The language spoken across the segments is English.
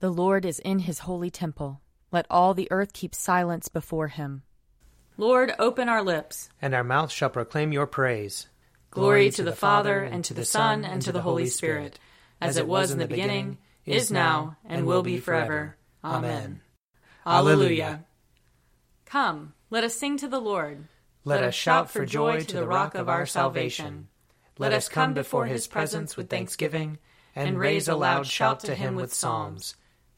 The Lord is in his holy temple. Let all the earth keep silence before him. Lord, open our lips, and our mouth shall proclaim your praise. Glory to the Father, and to the Son, and to the Holy Spirit, as it was in the beginning, is now, and will be forever. Amen. Alleluia. Come, let us sing to the Lord. Let us shout for joy to the rock of our salvation. Let us come before his presence with thanksgiving, and raise a loud shout to him with psalms.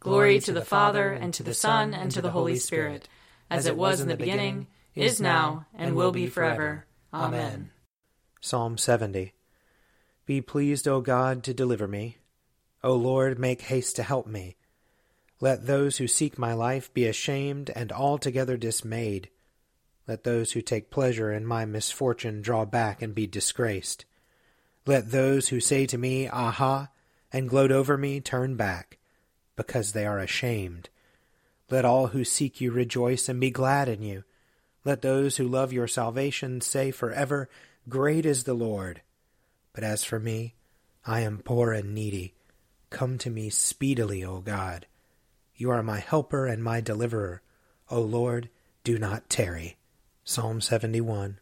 Glory to the Father, and to the Son, and to the Holy Spirit, as it was in the beginning, is now, and will be forever. Amen. Psalm 70 Be pleased, O God, to deliver me. O Lord, make haste to help me. Let those who seek my life be ashamed and altogether dismayed. Let those who take pleasure in my misfortune draw back and be disgraced. Let those who say to me, Aha, and gloat over me turn back because they are ashamed. Let all who seek you rejoice and be glad in you. Let those who love your salvation say forever, Great is the Lord. But as for me, I am poor and needy. Come to me speedily, O God. You are my helper and my deliverer. O Lord, do not tarry. Psalm 71.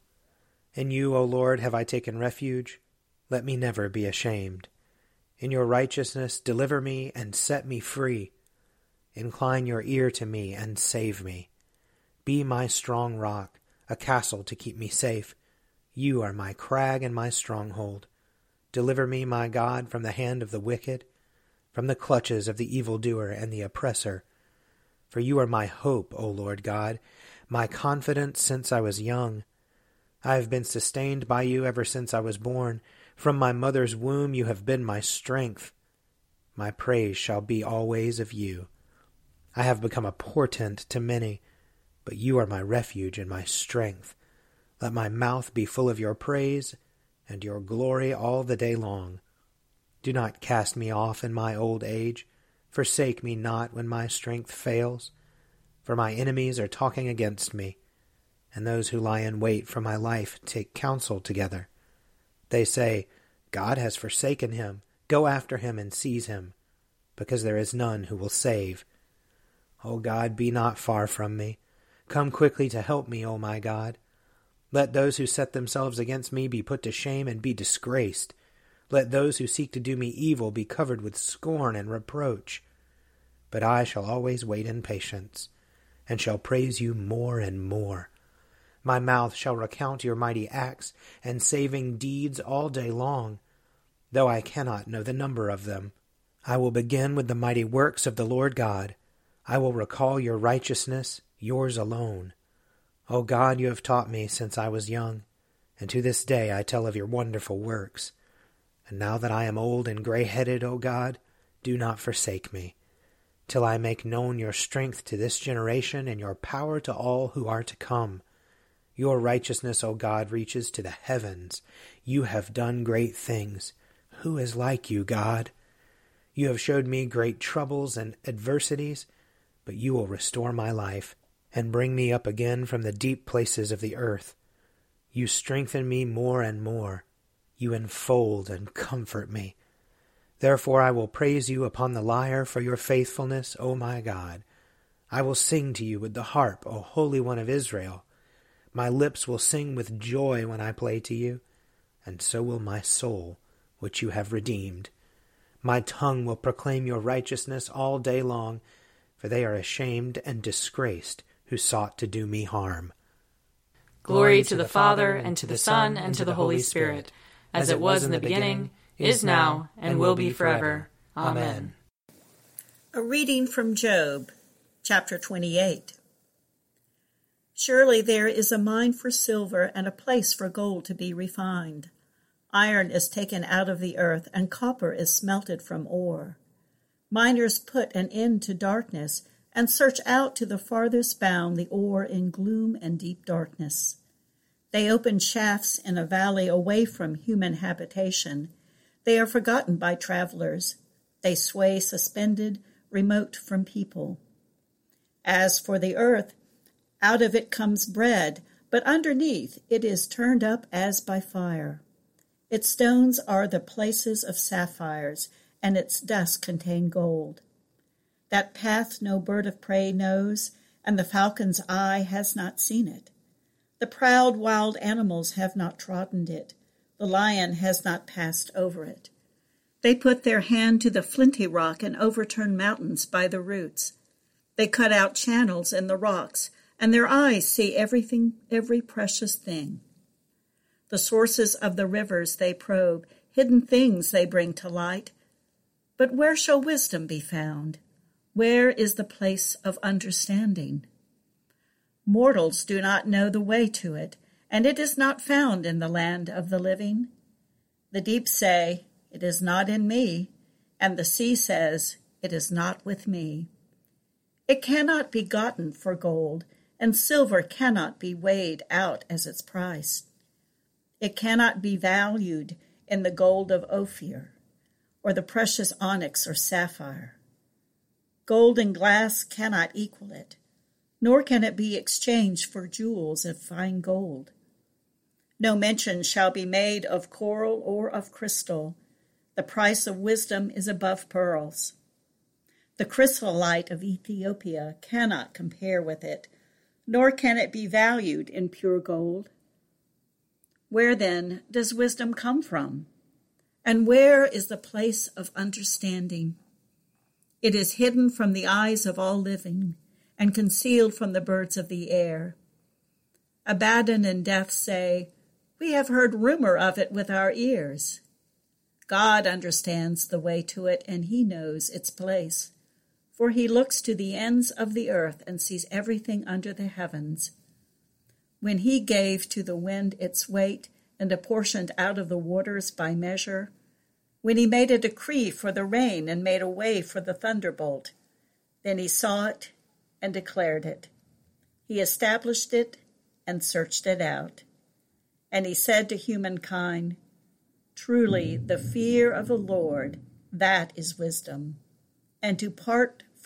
In you, O Lord, have I taken refuge. Let me never be ashamed. In your righteousness, deliver me and set me free. Incline your ear to me and save me. Be my strong rock, a castle to keep me safe. You are my crag and my stronghold. Deliver me, my God, from the hand of the wicked, from the clutches of the evildoer and the oppressor. For you are my hope, O Lord God, my confidence since I was young. I have been sustained by you ever since I was born. From my mother's womb you have been my strength. My praise shall be always of you. I have become a portent to many, but you are my refuge and my strength. Let my mouth be full of your praise and your glory all the day long. Do not cast me off in my old age. Forsake me not when my strength fails. For my enemies are talking against me, and those who lie in wait for my life take counsel together. They say, God has forsaken him. Go after him and seize him, because there is none who will save. O God, be not far from me. Come quickly to help me, O my God. Let those who set themselves against me be put to shame and be disgraced. Let those who seek to do me evil be covered with scorn and reproach. But I shall always wait in patience, and shall praise you more and more. My mouth shall recount your mighty acts and saving deeds all day long, though I cannot know the number of them. I will begin with the mighty works of the Lord God. I will recall your righteousness, yours alone. O God, you have taught me since I was young, and to this day I tell of your wonderful works. And now that I am old and gray headed, O God, do not forsake me, till I make known your strength to this generation and your power to all who are to come. Your righteousness, O God, reaches to the heavens. You have done great things. Who is like you, God? You have showed me great troubles and adversities, but you will restore my life and bring me up again from the deep places of the earth. You strengthen me more and more. You enfold and comfort me. Therefore I will praise you upon the lyre for your faithfulness, O my God. I will sing to you with the harp, O Holy One of Israel. My lips will sing with joy when I play to you, and so will my soul, which you have redeemed. My tongue will proclaim your righteousness all day long, for they are ashamed and disgraced who sought to do me harm. Glory to the Father, and to the Son, and to the Holy Spirit, as it was in the beginning, is now, and will be forever. Amen. A reading from Job, chapter 28. Surely there is a mine for silver and a place for gold to be refined. Iron is taken out of the earth, and copper is smelted from ore. Miners put an end to darkness, and search out to the farthest bound the ore in gloom and deep darkness. They open shafts in a valley away from human habitation. They are forgotten by travelers. They sway suspended, remote from people. As for the earth, out of it comes bread, but underneath it is turned up as by fire. Its stones are the places of sapphires, and its dust contain gold. That path no bird of prey knows, and the falcon's eye has not seen it. The proud wild animals have not trodden it. The lion has not passed over it. They put their hand to the flinty rock and overturn mountains by the roots. They cut out channels in the rocks, and their eyes see everything, every precious thing. The sources of the rivers they probe, hidden things they bring to light. But where shall wisdom be found? Where is the place of understanding? Mortals do not know the way to it, and it is not found in the land of the living. The deep say, It is not in me, and the sea says, It is not with me. It cannot be gotten for gold, and silver cannot be weighed out as its price. It cannot be valued in the gold of Ophir, or the precious onyx or sapphire. Gold and glass cannot equal it nor can it be exchanged for jewels of fine gold. No mention shall be made of coral or of crystal. The price of wisdom is above pearls. The chrysolite of Ethiopia cannot compare with it, nor can it be valued in pure gold. Where then does wisdom come from? And where is the place of understanding? It is hidden from the eyes of all living and concealed from the birds of the air. Abaddon and death say, We have heard rumor of it with our ears. God understands the way to it, and he knows its place. For he looks to the ends of the earth and sees everything under the heavens. When he gave to the wind its weight and apportioned out of the waters by measure, when he made a decree for the rain and made a way for the thunderbolt, then he saw it and declared it. He established it and searched it out. And he said to humankind, Truly, the fear of the Lord, that is wisdom, and to part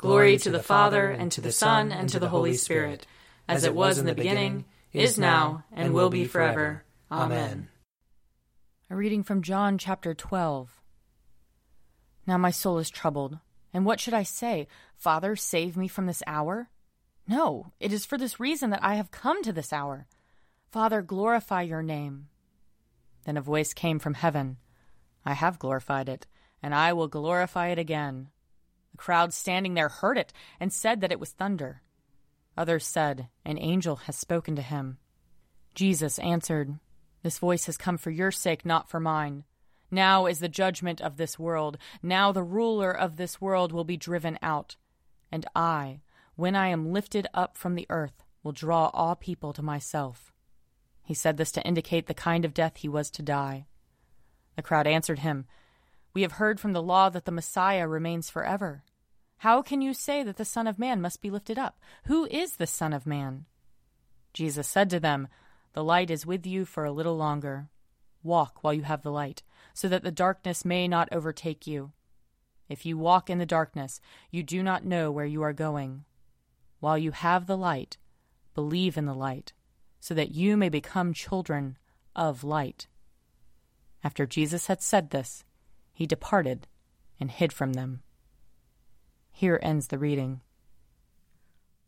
Glory to the Father, and to the Son, and to the Holy Spirit, as it was in the beginning, is now, and will be forever. Amen. A reading from John chapter 12. Now my soul is troubled. And what should I say? Father, save me from this hour? No, it is for this reason that I have come to this hour. Father, glorify your name. Then a voice came from heaven I have glorified it, and I will glorify it again. The crowd standing there heard it and said that it was thunder. Others said, An angel has spoken to him. Jesus answered, This voice has come for your sake, not for mine. Now is the judgment of this world. Now the ruler of this world will be driven out. And I, when I am lifted up from the earth, will draw all people to myself. He said this to indicate the kind of death he was to die. The crowd answered him, We have heard from the law that the Messiah remains forever. How can you say that the Son of Man must be lifted up? Who is the Son of Man? Jesus said to them, The light is with you for a little longer. Walk while you have the light, so that the darkness may not overtake you. If you walk in the darkness, you do not know where you are going. While you have the light, believe in the light, so that you may become children of light. After Jesus had said this, he departed and hid from them. Here ends the reading.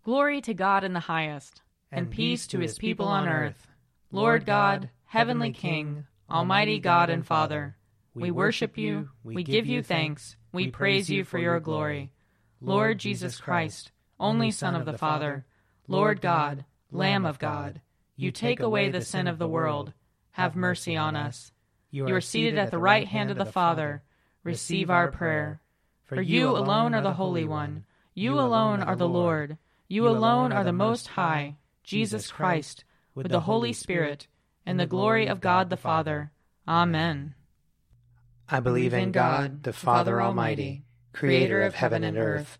Glory to God in the highest, and, and peace to his people on earth. Lord God, heavenly King, almighty God and Father, we worship you, we give you thanks, we praise you for your glory. Lord Jesus Christ, only Son of the Father, Lord God, Lamb of God, you take away the sin of the world. Have mercy on us. You are seated at the right hand of the Father. Receive our prayer. For you alone are the Holy One. You alone are the Lord. You alone are the Most High, Jesus Christ, with the Holy Spirit, and the glory of God the Father. Amen. I believe in God, the Father Almighty, creator of heaven and earth.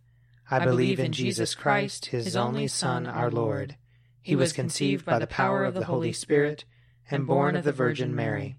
I believe in Jesus Christ, his only Son, our Lord. He was conceived by the power of the Holy Spirit and born of the Virgin Mary.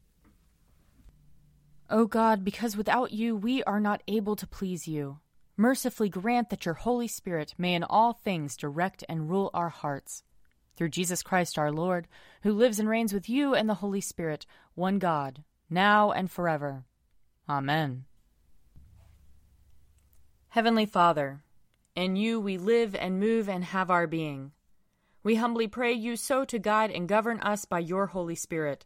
O God, because without you we are not able to please you, mercifully grant that your Holy Spirit may in all things direct and rule our hearts through Jesus Christ our Lord, who lives and reigns with you and the Holy Spirit, one God, now and forever. Amen. Heavenly Father, in you we live and move and have our being. We humbly pray you so to guide and govern us by your Holy Spirit,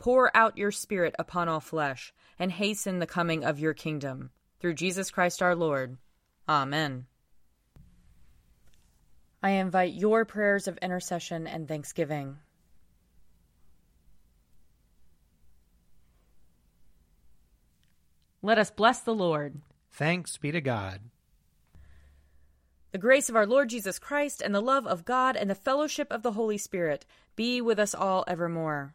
Pour out your Spirit upon all flesh, and hasten the coming of your kingdom. Through Jesus Christ our Lord. Amen. I invite your prayers of intercession and thanksgiving. Let us bless the Lord. Thanks be to God. The grace of our Lord Jesus Christ and the love of God and the fellowship of the Holy Spirit be with us all evermore.